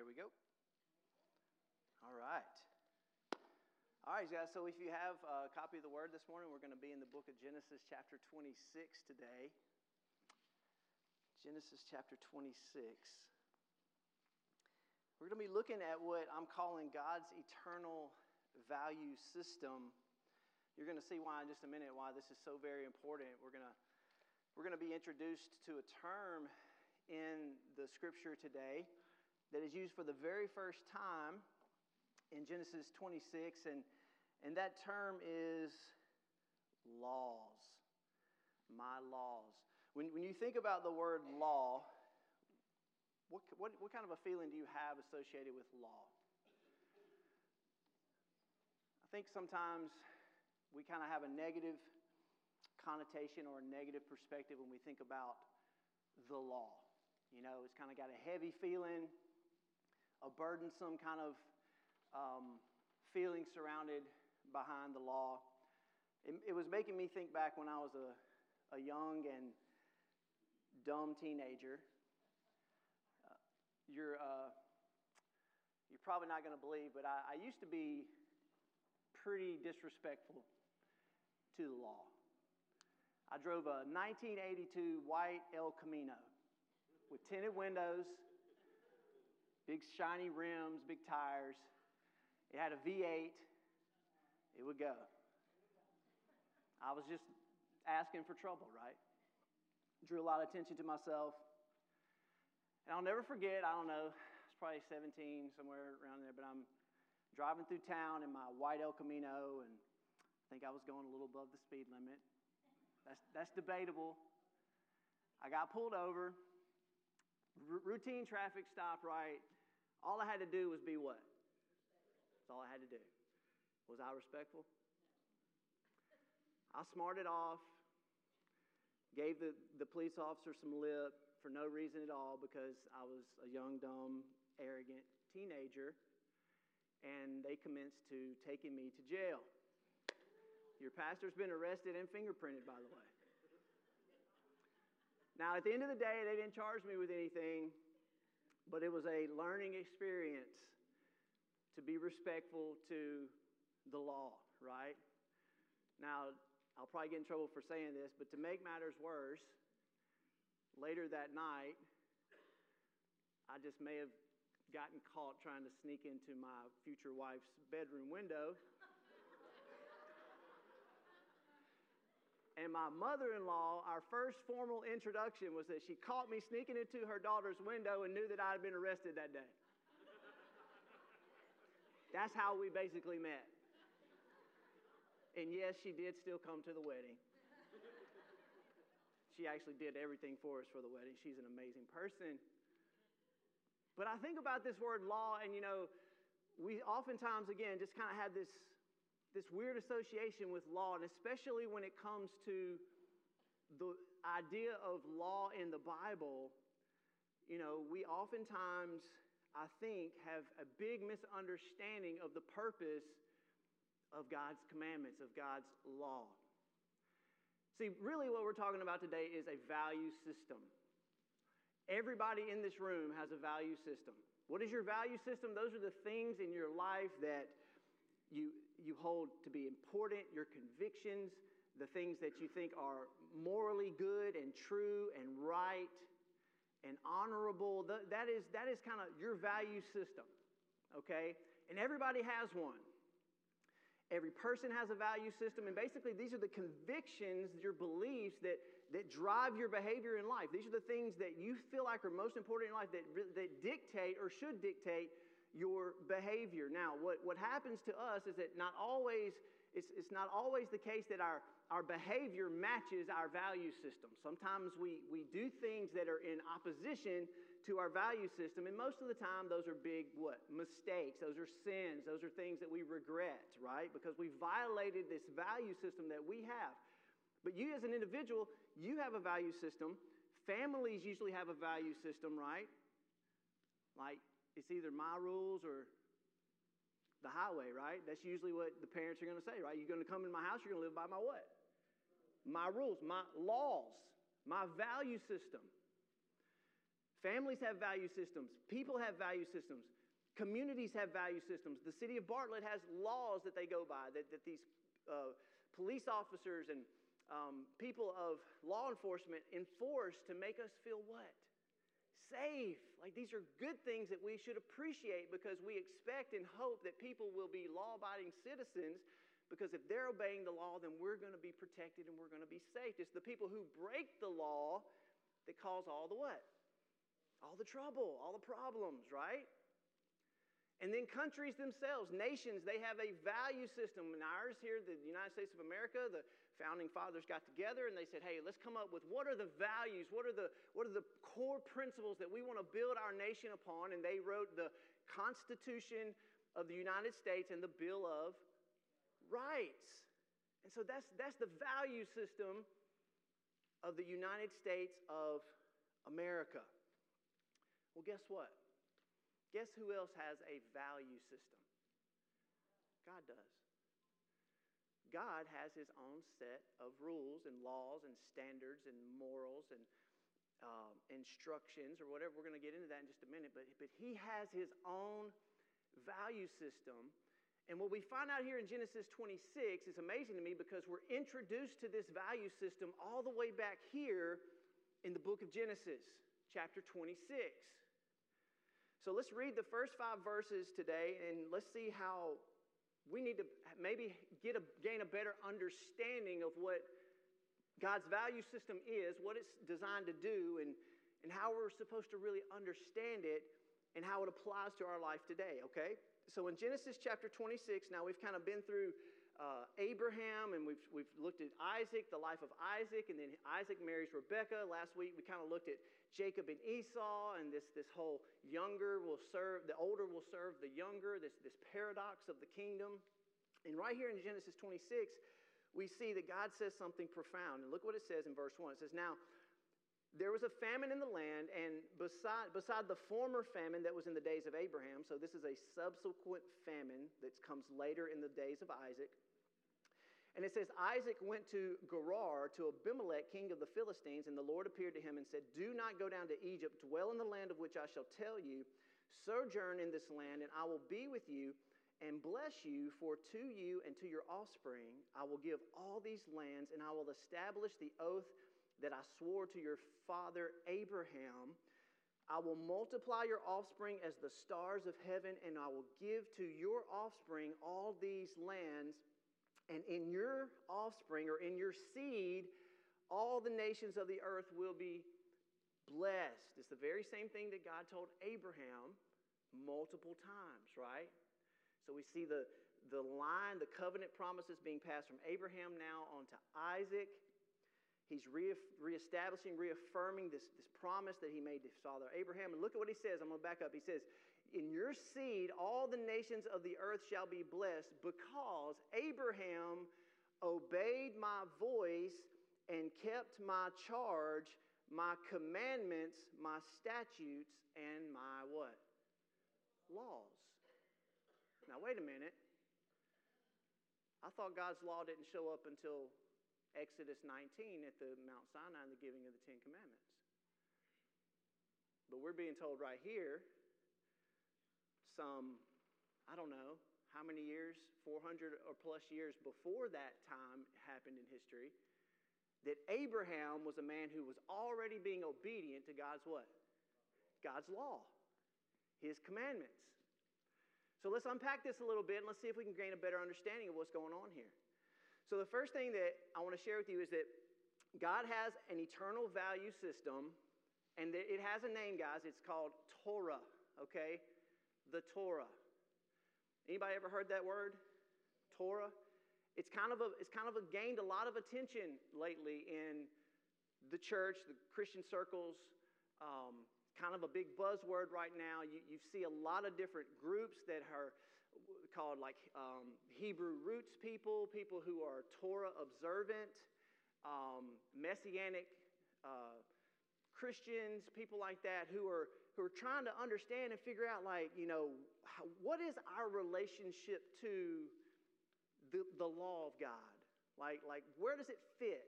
There we go. All right. All right, guys. So if you have a copy of the Word this morning, we're going to be in the book of Genesis, chapter 26 today. Genesis, chapter 26. We're going to be looking at what I'm calling God's eternal value system. You're going to see why in just a minute why this is so very important. We're going to we're going to be introduced to a term in the scripture today that is used for the very first time in Genesis 26, and, and that term is laws. My laws. When, when you think about the word law, what, what, what kind of a feeling do you have associated with law? I think sometimes we kind of have a negative connotation or a negative perspective when we think about the law. You know, it's kind of got a heavy feeling, a burdensome kind of um, feeling surrounded behind the law. It, it, was making me think back when I was a, a young and dumb teenager. Uh, you're, uh, you're probably not going to believe, but I, I used to be pretty disrespectful to the law. I drove a 1982 white El Camino with tinted windows, big shiny rims, big tires. It had a V8. It would go. I was just asking for trouble, right? Drew a lot of attention to myself. And I'll never forget, I don't know, it's probably 17, somewhere around there, but I'm driving through town in my white El Camino, and I think I was going a little above the speed limit. That's, that's debatable. I got pulled over, R- routine traffic stop, right? All I had to do was be what? That's all I had to do. Was I respectful? I smarted off, gave the, the police officer some lip for no reason at all because I was a young, dumb, arrogant teenager, and they commenced to taking me to jail. Your pastor's been arrested and fingerprinted, by the way. Now, at the end of the day, they didn't charge me with anything, but it was a learning experience to be respectful to the law, right? Now, I'll probably get in trouble for saying this, but to make matters worse, later that night, I just may have gotten caught trying to sneak into my future wife's bedroom window. And my mother in law, our first formal introduction was that she caught me sneaking into her daughter's window and knew that I had been arrested that day. That's how we basically met. And yes, she did still come to the wedding. She actually did everything for us for the wedding. She's an amazing person. But I think about this word law, and you know, we oftentimes, again, just kind of have this this weird association with law, and especially when it comes to the idea of law in the Bible, you know, we oftentimes, I think, have a big misunderstanding of the purpose of God's commandments, of God's law. See, really, what we're talking about today is a value system. Everybody in this room has a value system. What is your value system? Those are the things in your life that you, you hold to be important, your convictions, the things that you think are morally good and true and right and honorable. That is, that is kind of your value system, okay? And everybody has one. Every person has a value system, and basically, these are the convictions, your beliefs that, that drive your behavior in life. These are the things that you feel like are most important in life that, that dictate or should dictate your behavior. Now, what, what happens to us is that not always, it's, it's not always the case that our, our behavior matches our value system. Sometimes we, we do things that are in opposition to our value system, and most of the time those are big what? Mistakes. Those are sins. Those are things that we regret, right? Because we violated this value system that we have. But you as an individual, you have a value system. Families usually have a value system, right? Like it's either my rules or the highway, right? That's usually what the parents are going to say, right? You're going to come in my house, you're going to live by my what? My rules, my laws, my value system. Families have value systems. People have value systems. Communities have value systems. The city of Bartlett has laws that they go by, that, that these uh, police officers and um, people of law enforcement enforce to make us feel what? Safe. Like these are good things that we should appreciate because we expect and hope that people will be law abiding citizens because if they're obeying the law, then we're going to be protected and we're going to be safe. It's the people who break the law that cause all the what? All the trouble, all the problems, right? And then countries themselves, nations, they have a value system. And ours here, the United States of America, the founding fathers got together and they said, hey, let's come up with what are the values, what are the, what are the core principles that we want to build our nation upon. And they wrote the Constitution of the United States and the Bill of Rights. And so that's, that's the value system of the United States of America. Well, guess what? Guess who else has a value system? God does. God has his own set of rules and laws and standards and morals and um, instructions or whatever. We're going to get into that in just a minute, but, but he has his own value system. And what we find out here in Genesis 26 is amazing to me because we're introduced to this value system all the way back here in the book of Genesis, chapter 26. So let's read the first five verses today and let's see how we need to maybe get a, gain a better understanding of what God's value system is, what it's designed to do, and, and how we're supposed to really understand it and how it applies to our life today, okay? So in Genesis chapter 26, now we've kind of been through uh, Abraham, and we've, we've looked at Isaac, the life of Isaac, and then Isaac marries Rebekah. Last week we kind of looked at Jacob and Esau, and this, this whole younger will serve, the older will serve the younger, this, this paradox of the kingdom. And right here in Genesis 26, we see that God says something profound. And look what it says in verse 1. It says, Now, there was a famine in the land, and beside, beside the former famine that was in the days of Abraham, so this is a subsequent famine that comes later in the days of Isaac. And it says, Isaac went to Gerar to Abimelech, king of the Philistines, and the Lord appeared to him and said, Do not go down to Egypt, dwell in the land of which I shall tell you, sojourn in this land, and I will be with you and bless you, for to you and to your offspring I will give all these lands, and I will establish the oath that I swore to your father Abraham. I will multiply your offspring as the stars of heaven, and I will give to your offspring all these lands and in your offspring or in your seed, all the nations of the earth will be blessed. It's the very same thing that God told Abraham multiple times, right? So we see the, the line, the covenant promises being passed from Abraham now onto Isaac. He's re- reestablishing, reaffirming this, this promise that he made to father Abraham. And look at what he says. I'm going to back up. He says, in your seed, all the nations of the earth shall be blessed because Abraham obeyed my voice and kept my charge, my commandments, my statutes, and my what? Laws. Now, wait a minute. I thought God's law didn't show up until Exodus 19 at the Mount Sinai and the giving of the Ten Commandments. But we're being told right here some, I don't know, how many years, 400 or plus years before that time happened in history, that Abraham was a man who was already being obedient to God's what? God's law, his commandments. So let's unpack this a little bit and let's see if we can gain a better understanding of what's going on here. So the first thing that I want to share with you is that God has an eternal value system and it has a name, guys. It's called Torah, okay? The Torah. Anybody ever heard that word? Torah? It's kind of a, it's kind of a gained a lot of attention lately in the church, the Christian circles. Um, kind of a big buzzword right now. You, you see a lot of different groups that are called like um, Hebrew roots people, people who are Torah observant, um, messianic uh, Christians, people like that who are who are trying to understand and figure out, like, you know, what is our relationship to the, the law of God? Like, like, where does it fit?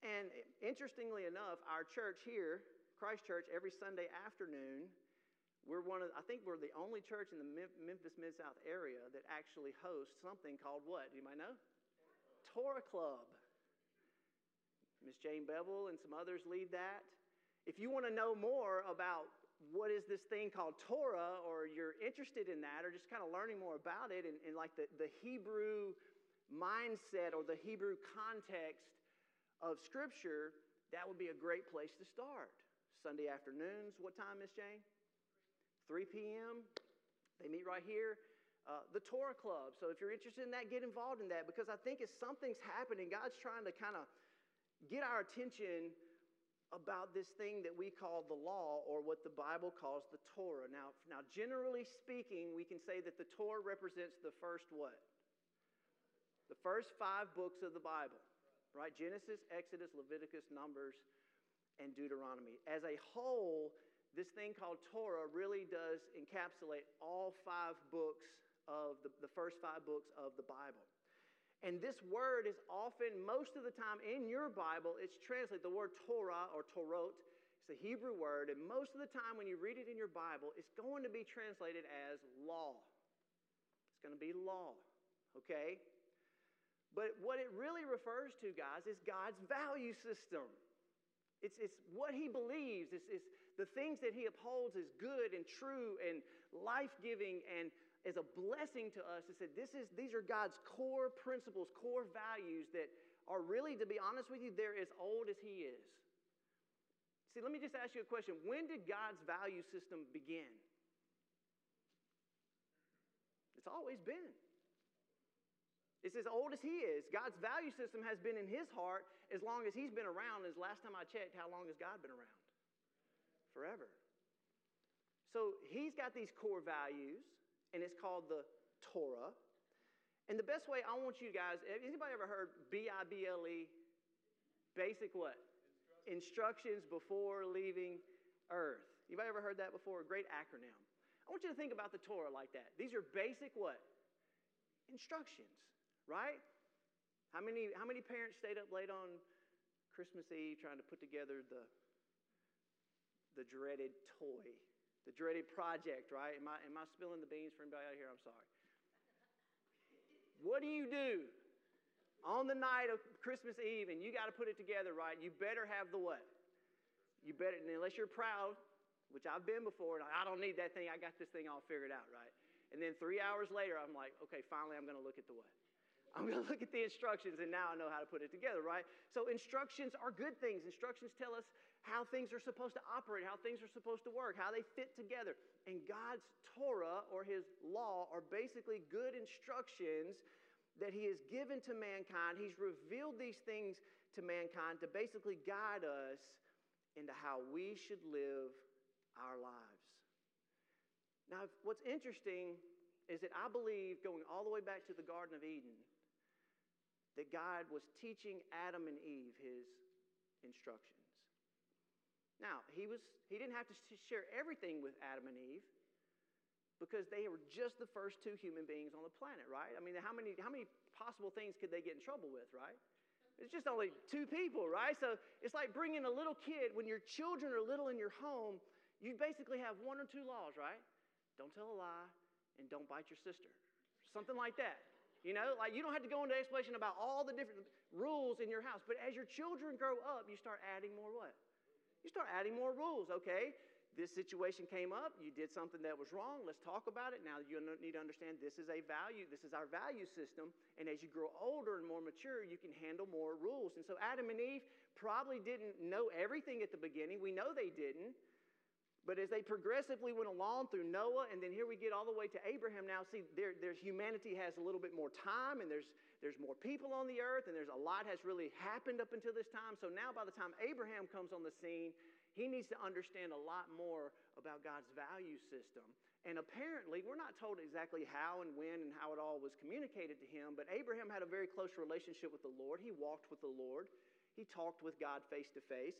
And interestingly enough, our church here, Christ Church, every Sunday afternoon, we're one of, I think we're the only church in the Memphis Mid South area that actually hosts something called what? You might know? Torah Club. Miss Jane Bevel and some others lead that. If you want to know more about what is this thing called Torah, or you're interested in that, or just kind of learning more about it and, and like the, the Hebrew mindset or the Hebrew context of Scripture, that would be a great place to start. Sunday afternoons, what time, Miss Jane? 3 p.m. They meet right here. Uh, the Torah Club. So if you're interested in that, get involved in that because I think if something's happening, God's trying to kind of get our attention about this thing that we call the law or what the Bible calls the Torah. Now, now generally speaking, we can say that the Torah represents the first what? The first five books of the Bible, right? Genesis, Exodus, Leviticus, Numbers, and Deuteronomy. As a whole, this thing called Torah really does encapsulate all five books of the, the first five books of the Bible. And this word is often, most of the time in your Bible, it's translated, the word Torah or Torot, it's a Hebrew word, and most of the time when you read it in your Bible, it's going to be translated as law. It's going to be law, okay? But what it really refers to, guys, is God's value system. It's, it's what he believes, it's, it's the things that he upholds as good and true and life giving and as a blessing to us is that this is, these are God's core principles, core values that are really, to be honest with you, they're as old as He is. See, let me just ask you a question. When did God's value system begin? It's always been. It's as old as He is. God's value system has been in His heart as long as He's been around. As last time I checked, how long has God been around? Forever. So He's got these core values and it's called the Torah. And the best way I want you guys, anybody ever heard B I B L E? Basic what? Instructions. Instructions before leaving earth. Anybody ever heard that before? A great acronym. I want you to think about the Torah like that. These are basic what? Instructions, right? How many, how many parents stayed up late on Christmas Eve trying to put together the, the dreaded toy the dreaded project, right? Am I, am I spilling the beans for anybody out here? I'm sorry. What do you do on the night of Christmas Eve and you got to put it together, right? You better have the what? You better, unless you're proud, which I've been before, and I don't need that thing. I got this thing all figured out, right? And then three hours later, I'm like, okay, finally, I'm going to look at the what? I'm going to look at the instructions and now I know how to put it together, right? So, instructions are good things. Instructions tell us how things are supposed to operate, how things are supposed to work, how they fit together. And God's Torah or His law are basically good instructions that He has given to mankind. He's revealed these things to mankind to basically guide us into how we should live our lives. Now, what's interesting is that I believe, going all the way back to the Garden of Eden, that God was teaching Adam and Eve his instructions. Now, he, was, he didn't have to share everything with Adam and Eve because they were just the first two human beings on the planet, right? I mean, how many, how many possible things could they get in trouble with, right? It's just only two people, right? So it's like bringing a little kid. When your children are little in your home, you basically have one or two laws, right? Don't tell a lie and don't bite your sister. Something like that. You know, like you don't have to go into explanation about all the different rules in your house. But as your children grow up, you start adding more what? You start adding more rules, okay? This situation came up, you did something that was wrong, let's talk about it. Now you need to understand this is a value, this is our value system. And as you grow older and more mature, you can handle more rules. And so Adam and Eve probably didn't know everything at the beginning. We know they didn't. But as they progressively went along through Noah, and then here we get all the way to Abraham now, see, there, there's humanity has a little bit more time, and there's, there's more people on the earth, and there's a lot has really happened up until this time. So now, by the time Abraham comes on the scene, he needs to understand a lot more about God's value system. And apparently, we're not told exactly how and when and how it all was communicated to him, but Abraham had a very close relationship with the Lord. He walked with the Lord, he talked with God face to face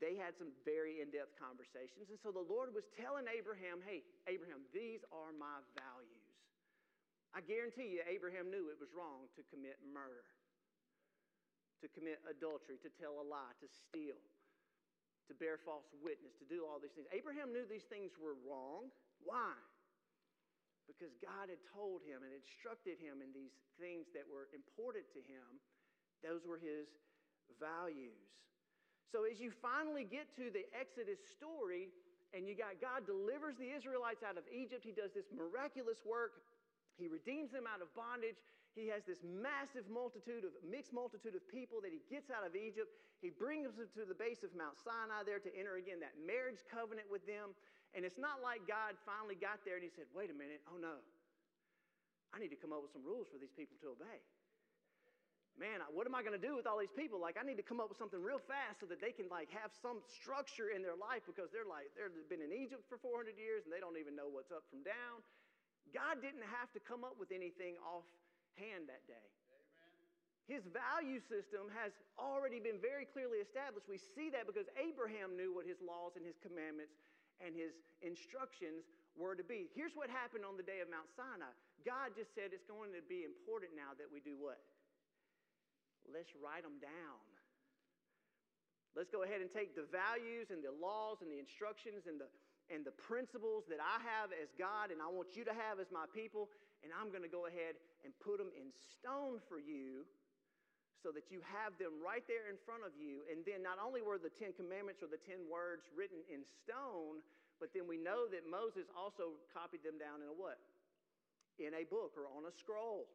they had some very in depth conversations. And so the Lord was telling Abraham, hey, Abraham, these are my values. I guarantee you, Abraham knew it was wrong to commit murder, to commit adultery, to tell a lie, to steal. to bear false witness, to do all these things. Abraham knew these things were wrong. Why? Because God had told him and instructed him in these things that were important to him. Those were his values. So, as you finally get to the Exodus story, and you got God delivers the Israelites out of Egypt, he does this miraculous work. He redeems them out of bondage. He has this massive multitude of mixed multitude of people that he gets out of Egypt. He brings them to the base of Mount Sinai there to enter again that marriage covenant with them. And it's not like God finally got there and he said, wait a minute, oh no, I need to come up with some rules for these people to obey. Man, what am I going to do with all these people? Like, I need to come up with something real fast so that they can like have some structure in their life because they're like they've been in Egypt for 400 years and they don't even know what's up from down. God didn't have to come up with anything off hand that day. His value system has already been very clearly established. We see that because Abraham knew what his laws and his commandments and his instructions were to be. Here's what happened on the day of Mount Sinai God just said it's going to be important now that we do what? Let's write them down. Let's go ahead and take the values and the laws and the instructions and the, and the principles that I have as God and I want you to have as my people, and I'm going to go ahead and put them in stone for you so that you have them right there in front of you. And then not only were the Ten Commandments or the Ten Words written in stone, but then we know that Moses also copied them down in a what? In a book or on a scroll.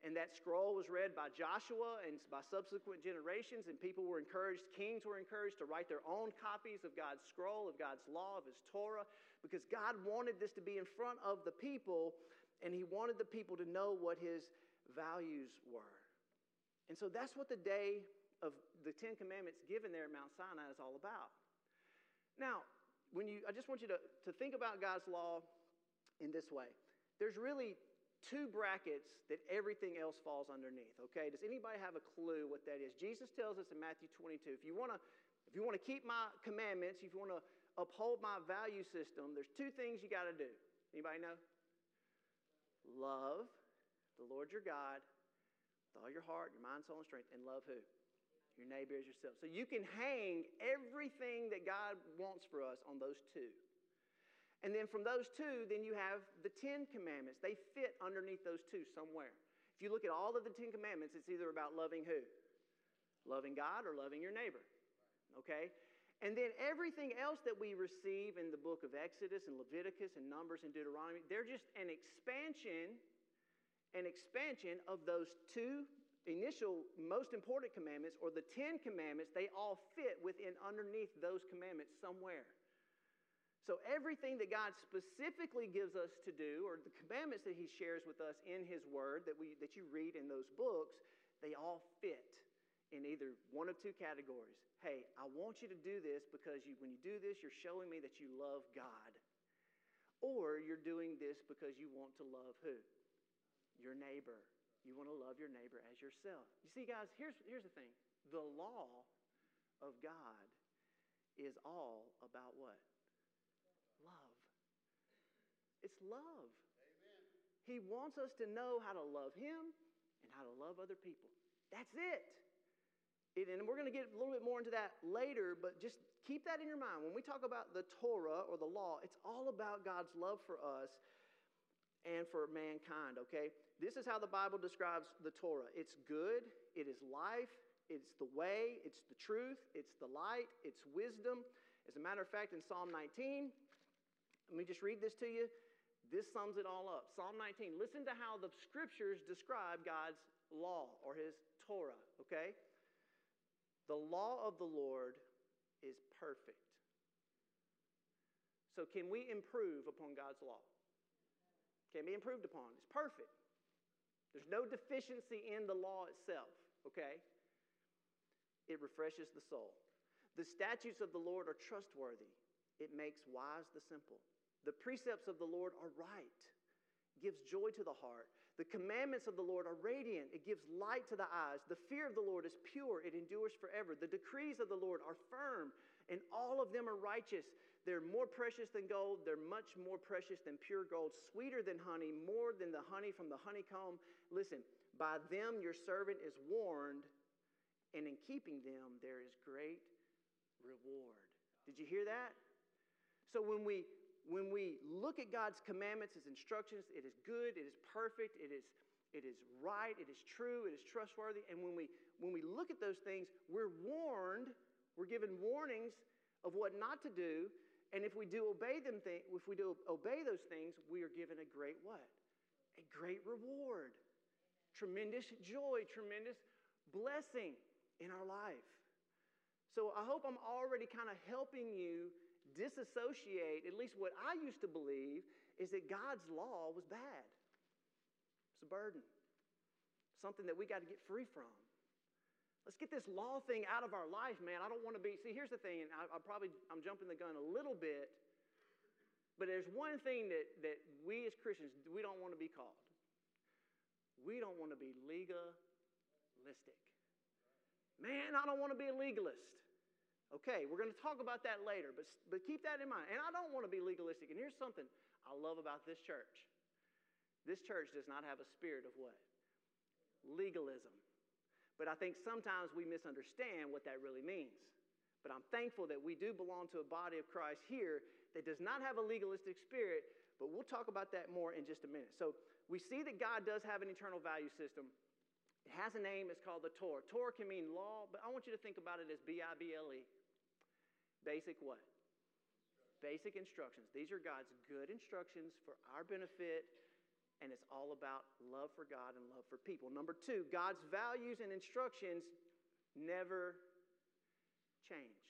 And that scroll was read by Joshua and by subsequent generations, and people were encouraged, kings were encouraged to write their own copies of God's scroll, of God's law, of His Torah, because God wanted this to be in front of the people and he wanted the people to know what his values were. And so that's what the day of the Ten Commandments given there at Mount Sinai is all about. Now, when you, I just want you to, to think about God's law in this way. There's really two brackets that everything else falls underneath, okay? Does anybody have a clue what that is? Jesus tells us in Matthew 22, if you want to if you want to keep my commandments, if you want to uphold my value system, there's two things you got to do. Anybody know? Love the Lord your God with all your heart, your mind, soul, and strength, and love who? Your neighbor as yourself. So you can hang everything that God wants for us on those two. And then from those two, then you have the Ten Commandments. They fit underneath those two somewhere. If you look at all of the Ten Commandments, it's either about loving who? Loving God or loving your neighbor. Okay? And then everything else that we receive in the book of Exodus and Leviticus and Numbers and Deuteronomy, they're just an expansion, an expansion of those two initial most important commandments or the 10 commandments. They all fit within underneath those commandments somewhere. So everything that God specifically gives us to do, or the commandments that He shares with us in His Word that we that you read in those books, they all fit in either one of two categories. Hey, I want you to do this because you, when you do this, you're showing me that you love God. Or you're doing this because you want to love who? Your neighbor. You want to love your neighbor as yourself. You see, guys, here's, here's the thing the law of God is all about what? It's love. Amen. He wants us to know how to love Him and how to love other people. That's it. It, and we're going to get a little bit more into that later, but just keep that in your mind. When we talk about the Torah or the law, it's all about God's love for us and for mankind, okay? This is how the Bible describes the Torah it's good, it is life, it's the way, it's the truth, it's the light, it's wisdom. As a matter of fact, in Psalm 19, let me just read this to you. This sums it all up. Psalm 19. Listen to how the scriptures describe God's law or his Torah, okay? The law of the Lord is perfect. So, can we improve upon God's law? Can be improved upon. It's perfect. There's no deficiency in the law itself, okay? It refreshes the soul. The statutes of the Lord are trustworthy. It makes wise the simple. The precepts of the Lord are right, gives joy to the heart. The commandments of the Lord are radiant. It gives light to the eyes. The fear of the Lord is pure. It endures forever. The decrees of the Lord are firm, and all of them are righteous. They're more precious than gold. They're much more precious than pure gold, sweeter than honey, more than the honey from the honeycomb. Listen, by them your servant is warned, and in keeping them there is great reward. Did you hear that? So when we when we look at God's commandments, his instructions, it is good, it is perfect, it is it is right, it is true, it is trustworthy. And when we when we look at those things, we're warned, we're given warnings of what not to do. And if we do obey them, th- if we do obey those things, we are given a great what? A great reward, tremendous joy, tremendous blessing in our life. So I hope I'm already kind of helping you disassociate, at least what I used to believe, is that God's law was bad. It's a burden, something that we got to get free from. Let's get this law thing out of our life, man. I don't want to be. See, here's the thing, and I, I probably I'm jumping the gun a little bit, but there's one thing that that we as Christians we don't want to be called. We don't want to be legalistic. Man, I don't want to be a legalist. Okay, we're going to talk about that later, but, but keep that in mind. And I don't want to be legalistic. And here's something I love about this church this church does not have a spirit of what? Legalism. But I think sometimes we misunderstand what that really means. But I'm thankful that we do belong to a body of Christ here that does not have a legalistic spirit, but we'll talk about that more in just a minute. So we see that God does have an eternal value system. It has a name, it's called the Torah. Torah can mean law, but I want you to think about it as B I B L E. Basic what? Basic instructions. These are God's good instructions for our benefit, and it's all about love for God and love for people. Number two, God's values and instructions never change.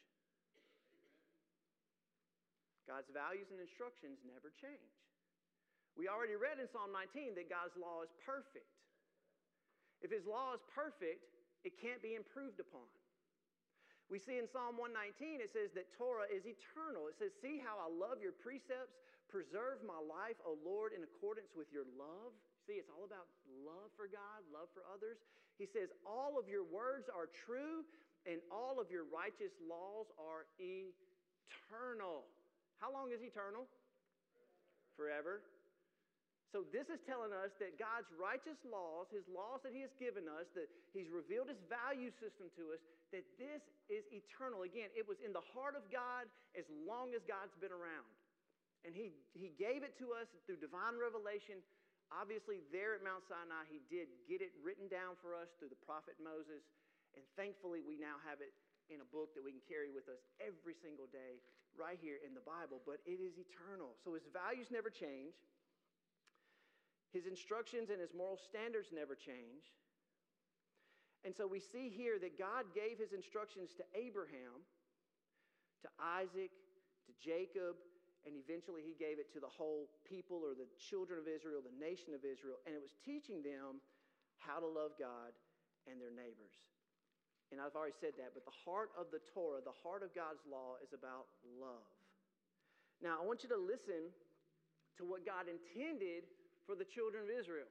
God's values and instructions never change. We already read in Psalm 19 that God's law is perfect. If His law is perfect, it can't be improved upon. We see in Psalm 119, it says that Torah is eternal. It says, See how I love your precepts. Preserve my life, O Lord, in accordance with your love. See, it's all about love for God, love for others. He says, All of your words are true, and all of your righteous laws are eternal. How long is eternal? Forever. So, this is telling us that God's righteous laws, His laws that He has given us, that He's revealed His value system to us, that this is eternal. Again, it was in the heart of God as long as God's been around. And He, he gave it to us through divine revelation. Obviously, there at Mount Sinai, He did get it written down for us through the prophet Moses. And thankfully, we now have it in a book that we can carry with us every single day right here in the Bible. But it is eternal. So His values never change. His instructions and his moral standards never change. And so we see here that God gave his instructions to Abraham, to Isaac, to Jacob, and eventually he gave it to the whole people or the children of Israel, the nation of Israel. And it was teaching them how to love God and their neighbors. And I've already said that, but the heart of the Torah, the heart of God's law, is about love. Now, I want you to listen to what God intended for the children of Israel.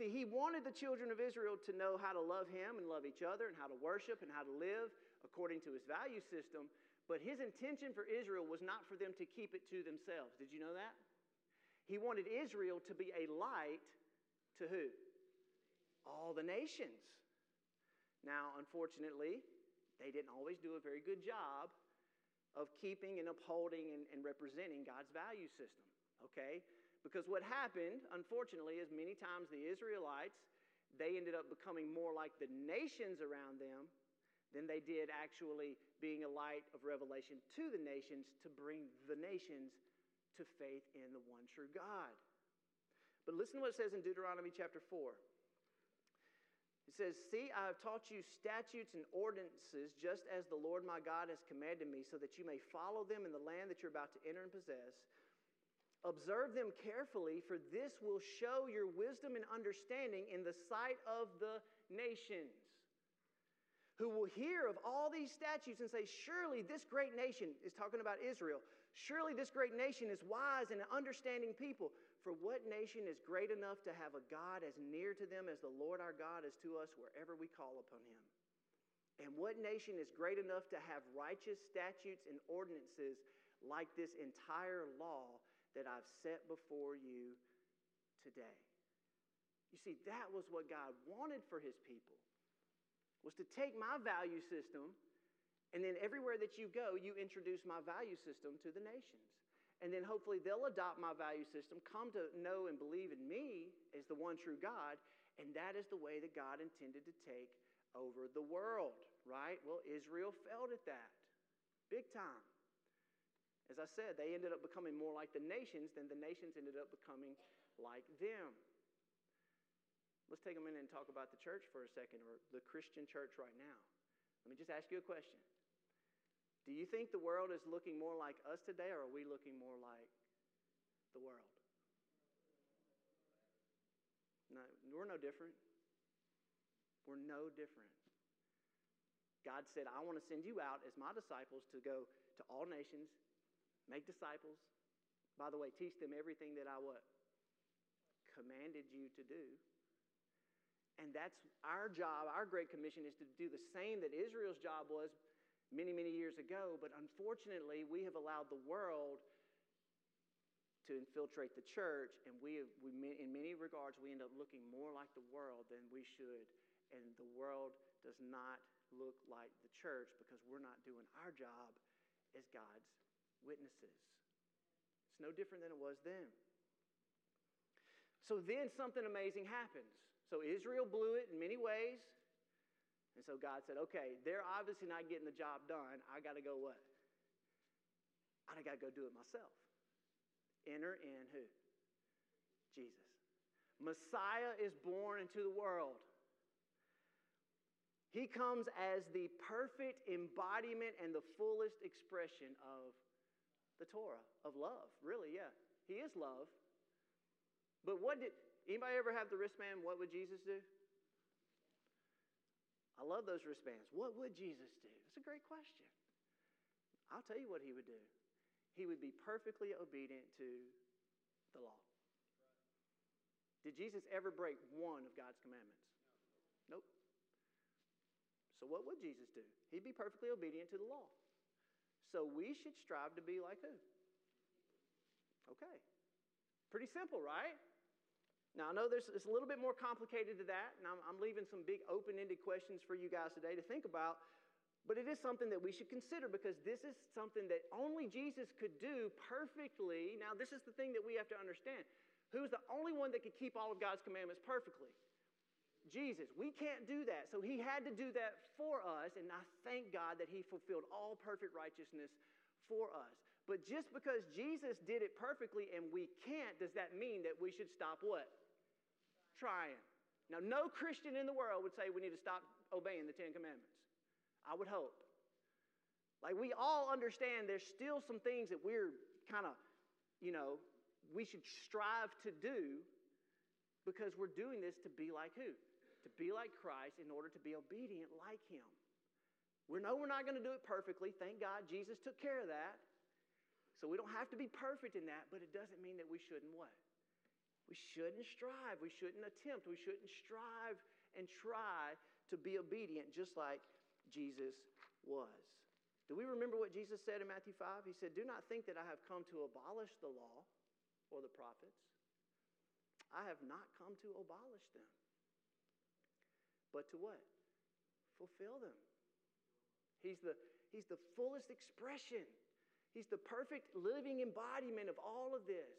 See, he wanted the children of Israel to know how to love him and love each other and how to worship and how to live according to his value system. But his intention for Israel was not for them to keep it to themselves. Did you know that? He wanted Israel to be a light to who? All the nations. Now, unfortunately, they didn't always do a very good job of keeping and upholding and, and representing God's value system. Okay? Because what happened, unfortunately, is many times the Israelites, they ended up becoming more like the nations around them than they did actually being a light of revelation to the nations to bring the nations to faith in the one true God. But listen to what it says in Deuteronomy chapter 4. It says, See, I have taught you statutes and ordinances just as the Lord my God has commanded me, so that you may follow them in the land that you're about to enter and possess Observe them carefully, for this will show your wisdom and understanding in the sight of the nations, who will hear of all these statutes and say, Surely this great nation is talking about Israel. Surely this great nation is wise and an understanding people. For what nation is great enough to have a God as near to them as the Lord our God is to us wherever we call upon him? And what nation is great enough to have righteous statutes and ordinances like this entire law? That I've set before you today. You see, that was what God wanted for his people, was to take my value system And then everywhere that you go, you introduce my value system to the nations. And then hopefully they'll adopt my value system, come to know and believe in me as the one true God. And that is the way that God intended to take over the world, right? Well, Israel failed at that big time. As I said, they ended up becoming more like the nations than the nations ended up becoming like them. Let's take a minute and talk about the church for a second, or the Christian church right now. Let me just ask you a question. Do you think the world is looking more like us today, or are we looking more like the world? No, we're no different. We're no different. God said, I want to send you out as my disciples to go to all nations, make disciples. By the way, teach them everything that I what? Commanded you to do. And that's our job. Our great commission is to do the same that Israel's job was many, many years ago, but unfortunately, we have allowed the world to infiltrate the church, and we, have, we, in many regards, we end up looking more like the world than we should, and the world does not look like the church because we're not doing our job as God's witnesses. It's no different than it was then. So then something amazing happens. So Israel blew it in many ways. And so God said, okay, they're obviously not getting the job done. I got to go what? I got to go do it myself. Enter in who? Jesus. Messiah is born into the world. He comes as the perfect embodiment and the fullest expression of the Torah, of love. Really, yeah. He is love. But what did anybody ever have the wristband? What would Jesus do? I love those wristbands. What would Jesus do? That's a great question. I'll tell you what he would do. He would be perfectly obedient to the law. Did Jesus ever break one of God's commandments? Nope. So, what would Jesus do? He'd be perfectly obedient to the law. So, we should strive to be like who? Okay. Pretty simple, right? Now, I know there's, it's a little bit more complicated to that, and I'm, I'm leaving some big open ended questions for you guys today to think about, but it is something that we should consider because this is something that only Jesus could do perfectly. Now, this is the thing that we have to understand. Who's the only one that could keep all of God's commandments perfectly? Jesus. We can't do that. So he had to do that for us, and I thank God that he fulfilled all perfect righteousness for us. But just because Jesus did it perfectly and we can't, does that mean that we should stop what? trying. Now, no Christian in the world would say we need to stop obeying the Ten Commandments. I would hope. Like, we all understand there's still some things that we're kind of, you know, we should strive to do because we're doing this to be like who? To be like Christ in order to be obedient like Him. We know we're not going to do it perfectly. Thank God Jesus took care of that. So we don't have to be perfect in that, but it doesn't mean that we shouldn't what? We shouldn't strive. We shouldn't attempt. We shouldn't strive and try to be obedient just like Jesus was. Do we remember what Jesus said in Matthew 5? He said, Do not think that I have come to abolish the law or the prophets. I have not come to abolish them, but to what? Fulfill them. He's the, he's the fullest expression. He's the perfect living embodiment of all of this.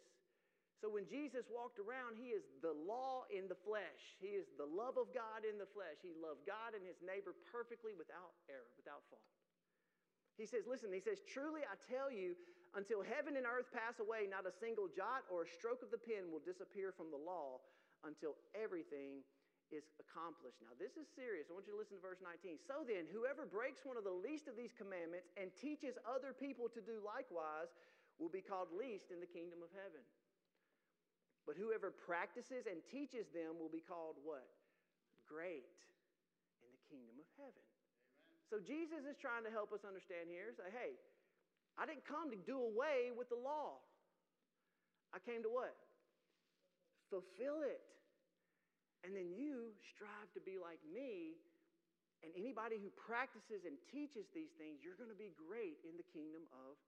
So when Jesus walked around, he is the law in the flesh. He is the love of God in the flesh. He loved God and his neighbor perfectly without error, without fault. He says, Listen, he says, Truly I tell you, until heaven and earth pass away, not a single jot or a stroke of the pen will disappear from the law until everything is accomplished. Now, this is serious. I want you to listen to verse 19. So then, whoever breaks one of the least of these commandments and teaches other people to do likewise will be called least in the kingdom of heaven. But whoever practices and teaches them will be called what? Great in the kingdom of heaven. Amen. So Jesus is trying to help us understand here. Say, hey, I didn't come to do away with the law. I came to what? Fulfill it. And then you strive to be like me. And anybody who practices and teaches these things, you're going to be great in the kingdom of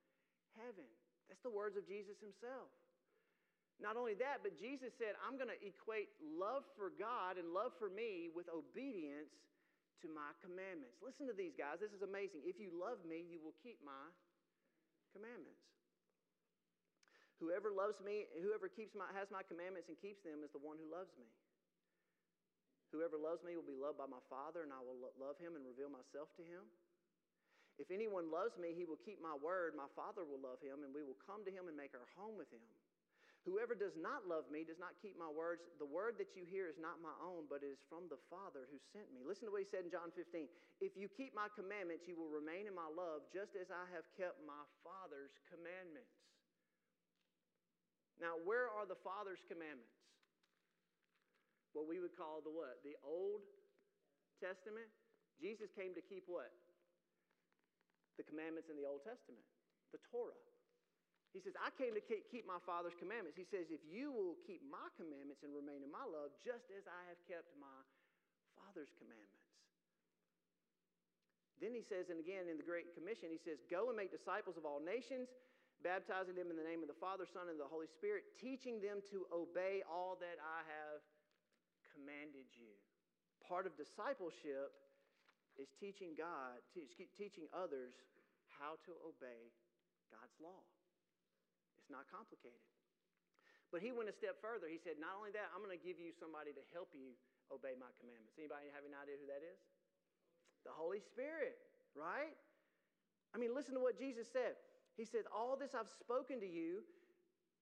heaven. That's the words of Jesus himself. Not only that, but Jesus said, I'm going to equate love for God and love for me with obedience to my commandments. Listen to these guys. This is amazing. If you love me, you will keep my commandments. Whoever loves me, whoever keeps my, has my commandments and keeps them is the one who loves me. Whoever loves me will be loved by my Father, and I will love him and reveal myself to him. If anyone loves me, he will keep my word. My Father will love him, and we will come to him and make our home with him. Whoever does not love me does not keep my words. The word that you hear is not my own, but it is from the Father who sent me. Listen to what he said in John 15. If you keep my commandments, you will remain in my love, just as I have kept my Father's commandments. Now, where are the Father's commandments? What we would call the what? The Old Testament. Jesus came to keep what? The commandments in the Old Testament, the Torah. He says, I came to keep my Father's commandments. He says, if you will keep my commandments and remain in my love, just as I have kept my Father's commandments. Then he says, and again in the Great Commission, he says, Go and make disciples of all nations, baptizing them in the name of the Father, Son, and the Holy Spirit, teaching them to obey all that I have commanded you. Part of discipleship is teaching God, teaching others how to obey God's law. It's not complicated. But he went a step further. He said, Not only that, I'm going to give you somebody to help you obey my commandments. Anybody have any idea who that is? The Holy Spirit, right? I mean, listen to what Jesus said. He said, All this I've spoken to you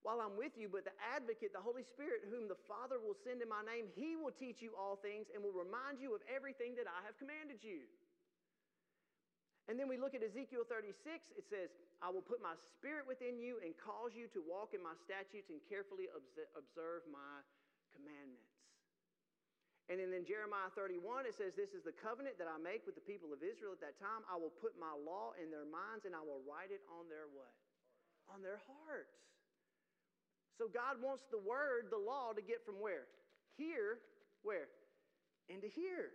while I'm with you, but the advocate, the Holy Spirit, whom the Father will send in my name, he will teach you all things and will remind you of everything that I have commanded you. And then we look at Ezekiel 36. It says, I will put my spirit within you and cause you to walk in my statutes and carefully observe my commandments. And then in Jeremiah 31, it says, This is the covenant that I make with the people of Israel at that time. I will put my law in their minds and I will write it on their what? On their hearts. So God wants the word, the law, to get from where? Here, where? Into here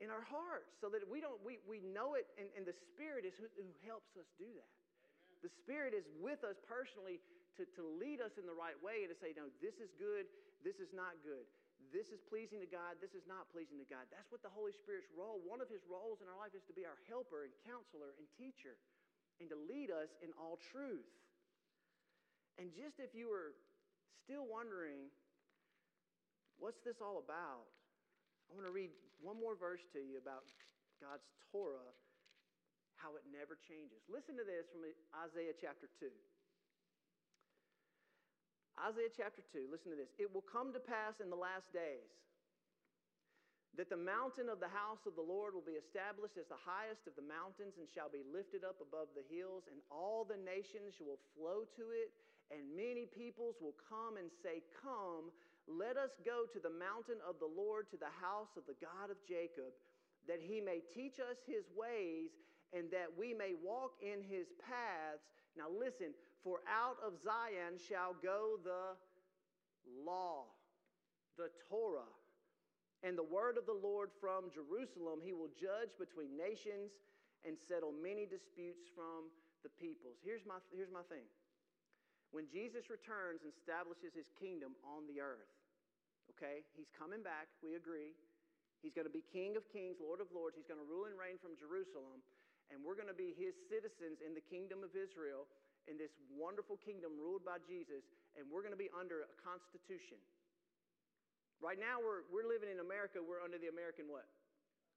in our hearts so that we don't we, we know it and, and the spirit is who, who helps us do that Amen. the spirit is with us personally to, to lead us in the right way and to say no this is good this is not good this is pleasing to god this is not pleasing to god that's what the holy spirit's role one of his roles in our life is to be our helper and counselor and teacher and to lead us in all truth and just if you were still wondering what's this all about I want to read one more verse to you about God's Torah, how it never changes. Listen to this from Isaiah chapter 2. Isaiah chapter 2, listen to this. It will come to pass in the last days that the mountain of the house of the Lord will be established as the highest of the mountains and shall be lifted up above the hills, and all the nations will flow to it, and many peoples will come and say, Come, let us go to the mountain of the Lord, to the house of the God of Jacob, that he may teach us his ways and that we may walk in his paths. Now listen, for out of Zion shall go the law, the Torah, and the word of the Lord from Jerusalem. He will judge between nations and settle many disputes from the peoples. Here's my, here's my thing. When Jesus returns and establishes his kingdom on the earth, okay, he's coming back, we agree. He's going to be King of kings, Lord of lords. He's going to rule and reign from Jerusalem. And we're going to be his citizens in the kingdom of Israel, in this wonderful kingdom ruled by Jesus. And we're going to be under a constitution. Right now, we're, we're living in America, we're under the American what?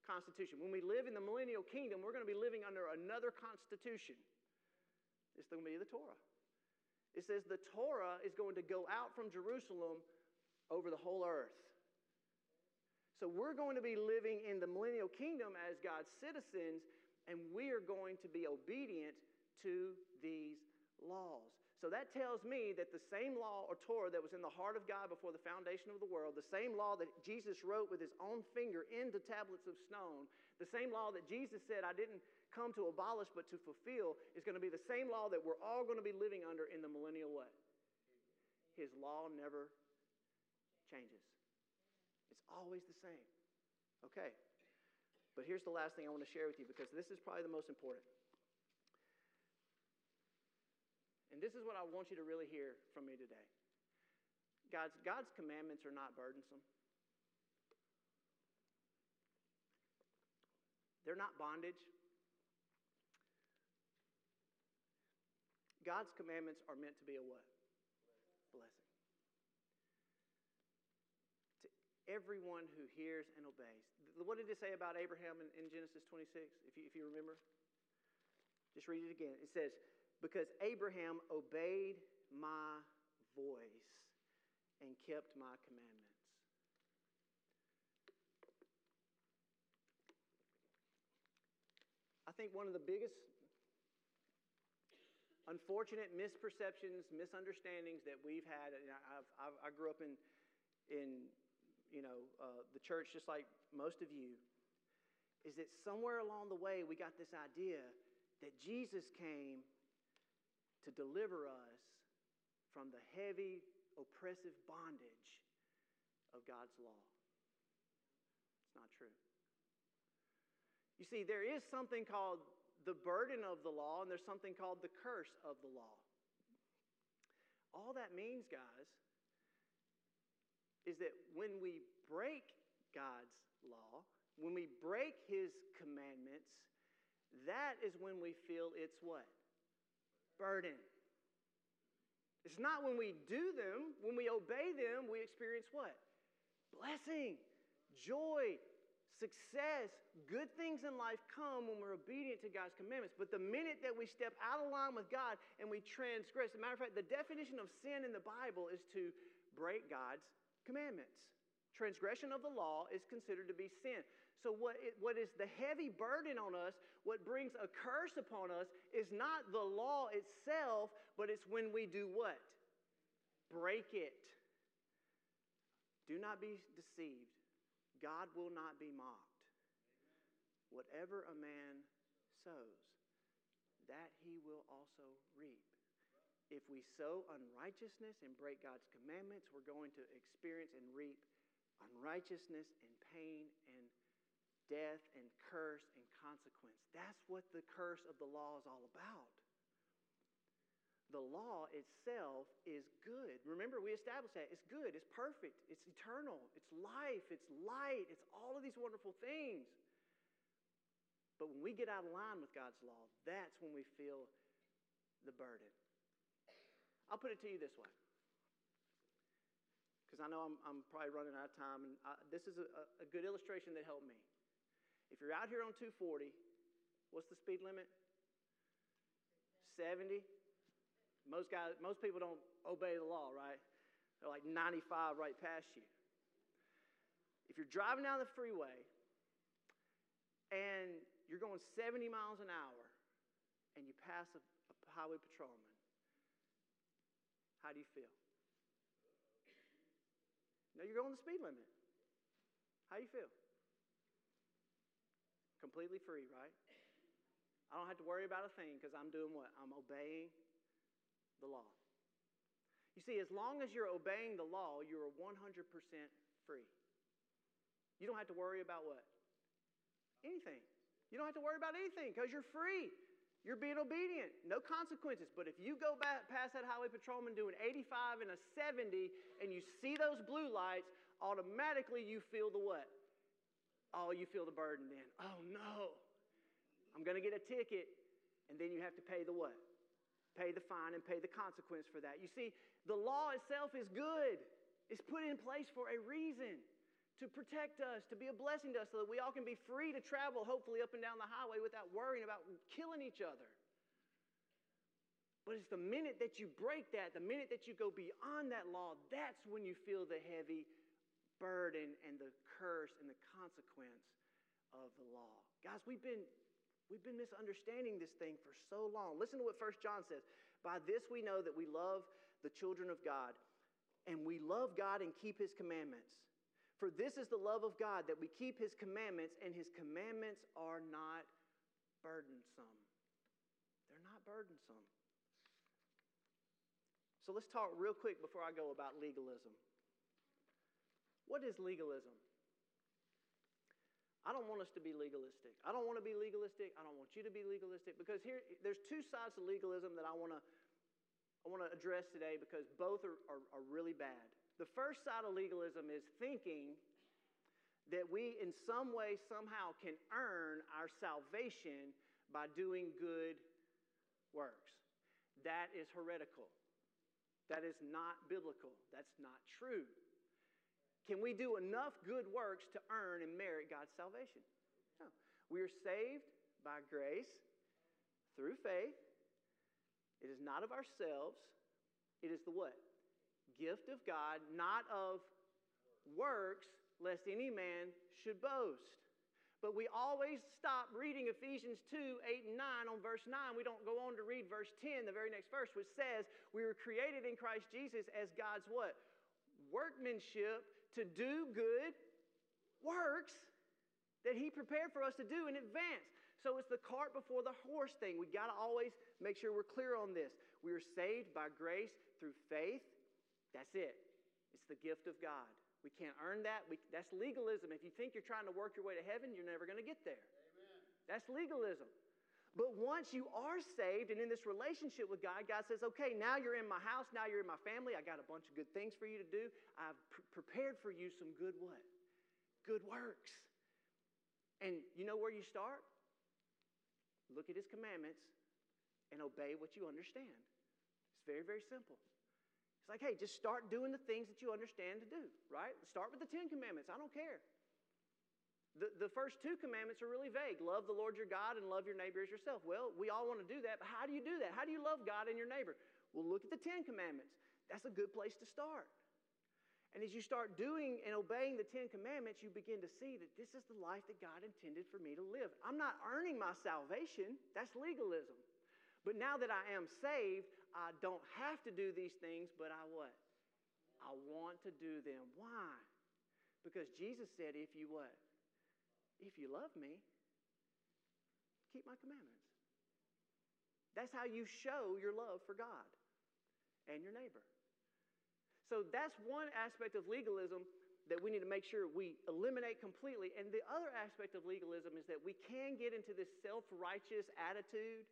Constitution. When we live in the millennial kingdom, we're going to be living under another constitution. It's going to be the Torah. It says the Torah is going to go out from Jerusalem over the whole earth. So we're going to be living in the millennial kingdom as God's citizens, and we are going to be obedient to these laws. So that tells me that the same law or Torah that was in the heart of God before the foundation of the world, the same law that Jesus wrote with his own finger into tablets of stone, the same law that Jesus said, I didn't come to abolish but to fulfill, is going to be the same law that we're all going to be living under in the millennial way. His law never changes, it's always the same. Okay. But here's the last thing I want to share with you because this is probably the most important. And this is what I want you to really hear from me today. God's, God's commandments are not burdensome. they're not bondage. God's commandments are meant to be a what? Blessing. To everyone who hears and obeys. What did it say about Abraham in, in Genesis 26, if you, if you remember? Just read it again. It says, Because Abraham obeyed my voice and kept my commandments. I think one of the biggest unfortunate misperceptions, misunderstandings that we've had. I've, I've, i grew up in, in you know, uh, the church just like most of you. Is that somewhere along the way we got this idea that Jesus came to deliver us from the heavy, oppressive bondage of God's law. It's not true. You see, there is something called the burden of the law, and there's something called the curse of the law. All that means, guys, is that when we break God's law, when we break His commandments, that is when we feel it's what? Burden. It's not when we do them, when we obey them, we experience what? Blessing, joy, success, good things in life come when we're obedient to God's commandments. But the minute that we step out of line with God and we transgress, as a matter of fact, the definition of sin in the Bible is to break God's commandments. Transgression of the law is considered to be sin. So, what, it, what is the heavy burden on us, what brings a curse upon us, is not the law itself, but it's when we do what? Break it. Do not be deceived. God will not be mocked. Whatever a man sows, that he will also reap. If we sow unrighteousness and break God's commandments, we're going to experience and reap unrighteousness and pain and death and curse and consequence. That's what the curse of the law is all about the law itself is good. Remember, we established that. It's good, it's perfect, it's eternal, it's life, it's light, it's all of these wonderful things. But when we get out of line with God's law, that's when we feel the burden. I'll put it to you this way. Because I know I'm, I'm, probably running out of time, and I, this is a, a good illustration that helped me. If you're out here on 240, what's the speed limit? 70. Most guys, most people don't obey the law, right? They're like 95 right past you. If you're driving down the freeway and you're going 70 miles an hour and you pass a, a highway patrolman, how do you feel? No, you're going the speed limit. How do you feel? Completely free, right? I don't have to worry about a thing because I'm doing what? I'm obeying the law. You see, as long as you're obeying the law, you are 100% free. You don't have to worry about what? Anything. You don't have to worry about anything because you're free. You're being obedient, no consequences. But if you go back past that highway patrolman doing 85 and a 70 and you see those blue lights, automatically you feel the what? Oh, you feel the burden then. Oh no, I'm going to get a ticket. And then you have to pay the what? Pay the fine and pay the consequence for that. You see, the law itself is good, it's put in place for a reason to protect us, to be a blessing to us, so that we all can be free to travel, hopefully, up and down the highway without worrying about killing each other. But it's the minute that you break that, the minute that you go beyond that law, that's when you feel the heavy burden and the curse and the consequence of the law. Guys, we've been We've been misunderstanding this thing for so long. Listen to what 1 John says. By this we know that we love the children of God, and we love God and keep his commandments. For this is the love of God, that we keep his commandments, and his commandments are not burdensome. They're not burdensome. So let's talk real quick before I go about legalism. What is legalism? I don't want us to be legalistic. I don't want to be legalistic. I don't want you to be legalistic because here there's two sides to legalism that I want to I want to address today because both are, are, are really bad. The first side of legalism is thinking that we, in some way, somehow, can earn our salvation by doing good works. That is heretical. That is not biblical. That's not true. Can we do enough good works to earn and merit God's salvation? No. We are saved by grace through faith. It is not of ourselves. It is the what? Gift of God, not of works, lest any man should boast. But we always stop reading Ephesians 2 8 and 9 on verse 9. We don't go on to read verse 10, the very next verse, which says, We were created in Christ Jesus as God's what? Workmanship to do good works that He prepared for us to do in advance. So it's the cart before the horse thing. We got to always make sure we're clear on this. We are saved by grace through faith. That's it. It's the gift of God. We can't earn that. We, that's legalism. If you think you're trying to work your way to heaven, you're never going to get there. Amen. That's legalism. But once you are saved and in this relationship with God, God says, okay, now you're in my house, now you're in my family. I got a bunch of good things for you to do. I've pr- prepared for you some good what? Good works. And you know where you start? Look at his commandments and obey what you understand. It's very, very simple. It's like, hey, just start doing the things that you understand to do, right? Start with the Ten Commandments. I don't care. The, the first two commandments are really vague love the Lord your God and love your neighbor as yourself. Well, we all want to do that, but how do you do that? How do you love God and your neighbor? Well, look at the Ten Commandments. That's a good place to start. And as you start doing and obeying the Ten Commandments, you begin to see that this is the life that God intended for me to live. I'm not earning my salvation, that's legalism. But now that I am saved, I don't have to do these things, but I what? I want to do them. Why? Because Jesus said, if you what? If you love me, keep my commandments. That's how you show your love for God and your neighbor. So that's one aspect of legalism that we need to make sure we eliminate completely. And the other aspect of legalism is that we can get into this self righteous attitude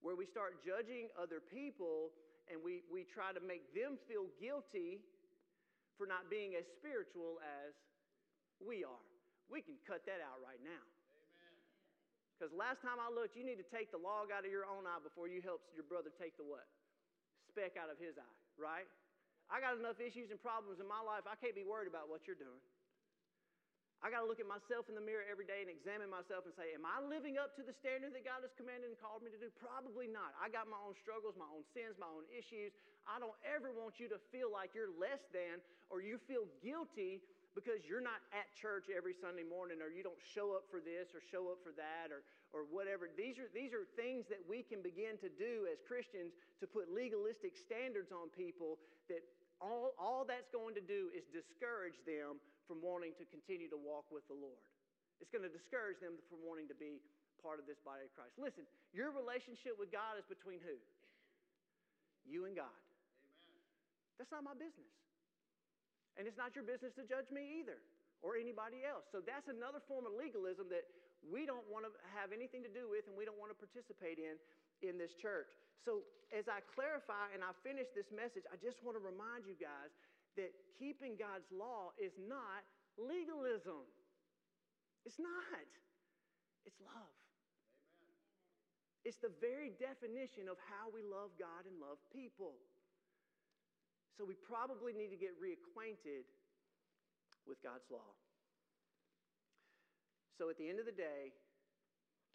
where we start judging other people and we, we try to make them feel guilty for not being as spiritual as we are. We can cut that out right now. Because last time I looked, you need to take the log out of your own eye before you help your brother take the what? Speck out of his eye, right? I got enough issues and problems in my life, I can't be worried about what you're doing. I got to look at myself in the mirror every day and examine myself and say, Am I living up to the standard that God has commanded and called me to do? Probably not. I got my own struggles, my own sins, my own issues. I don't ever want you to feel like you're less than or you feel guilty because you're not at church every Sunday morning or you don't show up for this or show up for that or, or whatever. These are, these are things that we can begin to do as Christians to put legalistic standards on people that all, all that's going to do is discourage them from wanting to continue to walk with the Lord. It's going to discourage them from wanting to be part of this body of Christ. Listen, your relationship with God is between who? You and God. Amen. That's not my business. And it's not your business to judge me either or anybody else. So that's another form of legalism that we don't want to have anything to do with and we don't want to participate in in this church. So as I clarify and I finish this message, I just want to remind you guys that keeping God's law is not legalism. It's not. It's love. Amen. It's the very definition of how we love God and love people. So we probably need to get reacquainted with God's law. So at the end of the day,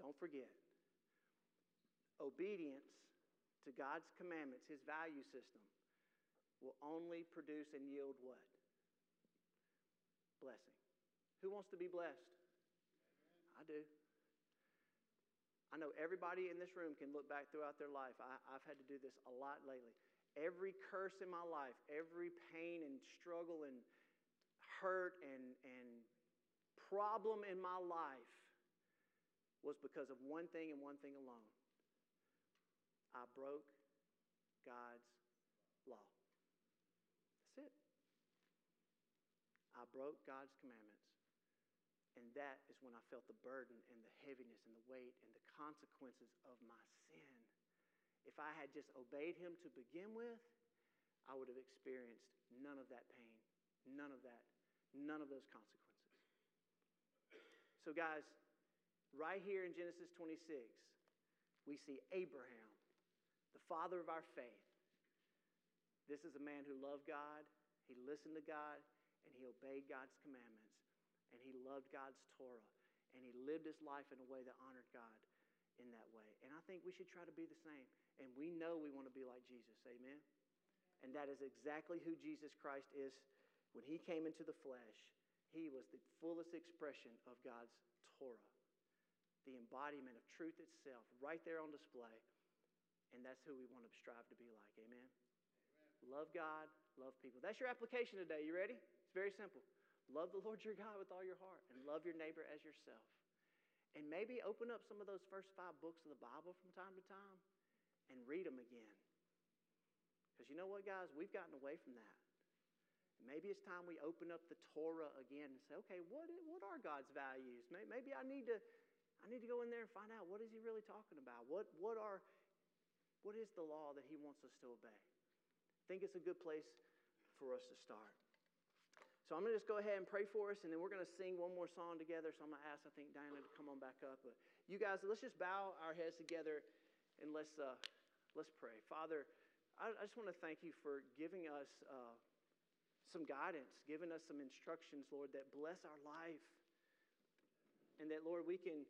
don't forget obedience to God's commandments, His value system, will only produce and yield what? Blessing. Who wants to be blessed? I do. I know everybody in this room can look back throughout their life. I, have had to do this a lot lately. Every curse in my life, every pain and struggle and hurt and, and problem in my life was because of one thing and one thing alone. I broke God's law. That's it. I broke God's commandments. And that is when I felt the burden and the heaviness and the weight and the consequences of my sin. If I had just obeyed him to begin with, I would have experienced none of that pain, none of that, none of those consequences. So, guys, right here in Genesis 26, we see Abraham, the father of our faith. This is a man who loved God, he listened to God, and he obeyed God's commandments, and he loved God's Torah, and he lived his life in a way that honored God in that way. And I think we should try to be the same. And we know we want to be like Jesus. Amen. And that is exactly who Jesus Christ is. When he came into the flesh, he was the fullest expression of God's Torah, the embodiment of truth itself, right there on display. And that's who we want to strive to be like. Amen. Amen. Love God, love people. That's your application today. You ready? It's very simple. Love the Lord your God with all your heart and love your neighbor as yourself. And maybe open up some of those first five books of the Bible from time to time and read them again. Because you know what, guys? We've gotten away from that. Maybe it's time we open up the Torah again and say, okay, what, what are God's values? Maybe I need to, I need to go in there and find out what is he really talking about? What, what, are, what is the law that he wants us to obey? I think it's a good place for us to start. So I'm going to just go ahead and pray for us, and then we're going to sing one more song together. So I'm going to ask, I think, Diana to come on back up. But you guys, let's just bow our heads together and let's, uh, let's pray. Father, I, I, just want to thank you for giving us uh, some guidance, giving us some instructions, Lord, that bless our life. And that, Lord, we can,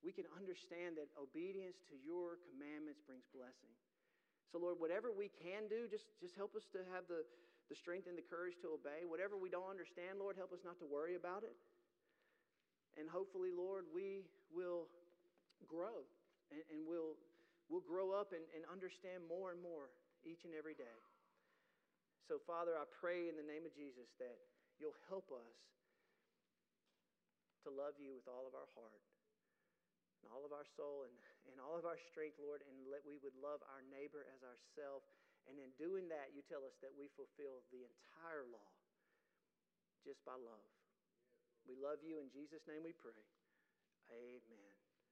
we can understand that obedience to your commandments brings blessing. So, Lord, whatever we can do, just, just help us to have the the strength and the courage to obey. Whatever we don't understand, Lord, help us not to worry about it. And hopefully, Lord, we will grow and, and we'll, we'll grow up and, and understand more and more each and every day. So, Father, I pray in the name of Jesus that you'll help us to love you with all of our heart and all of our soul and, and all of our strength, Lord, and that we would love our neighbor as ourselves and in doing that, you tell us that we fulfill the entire law just by love. We love you. In Jesus' name we pray. Amen.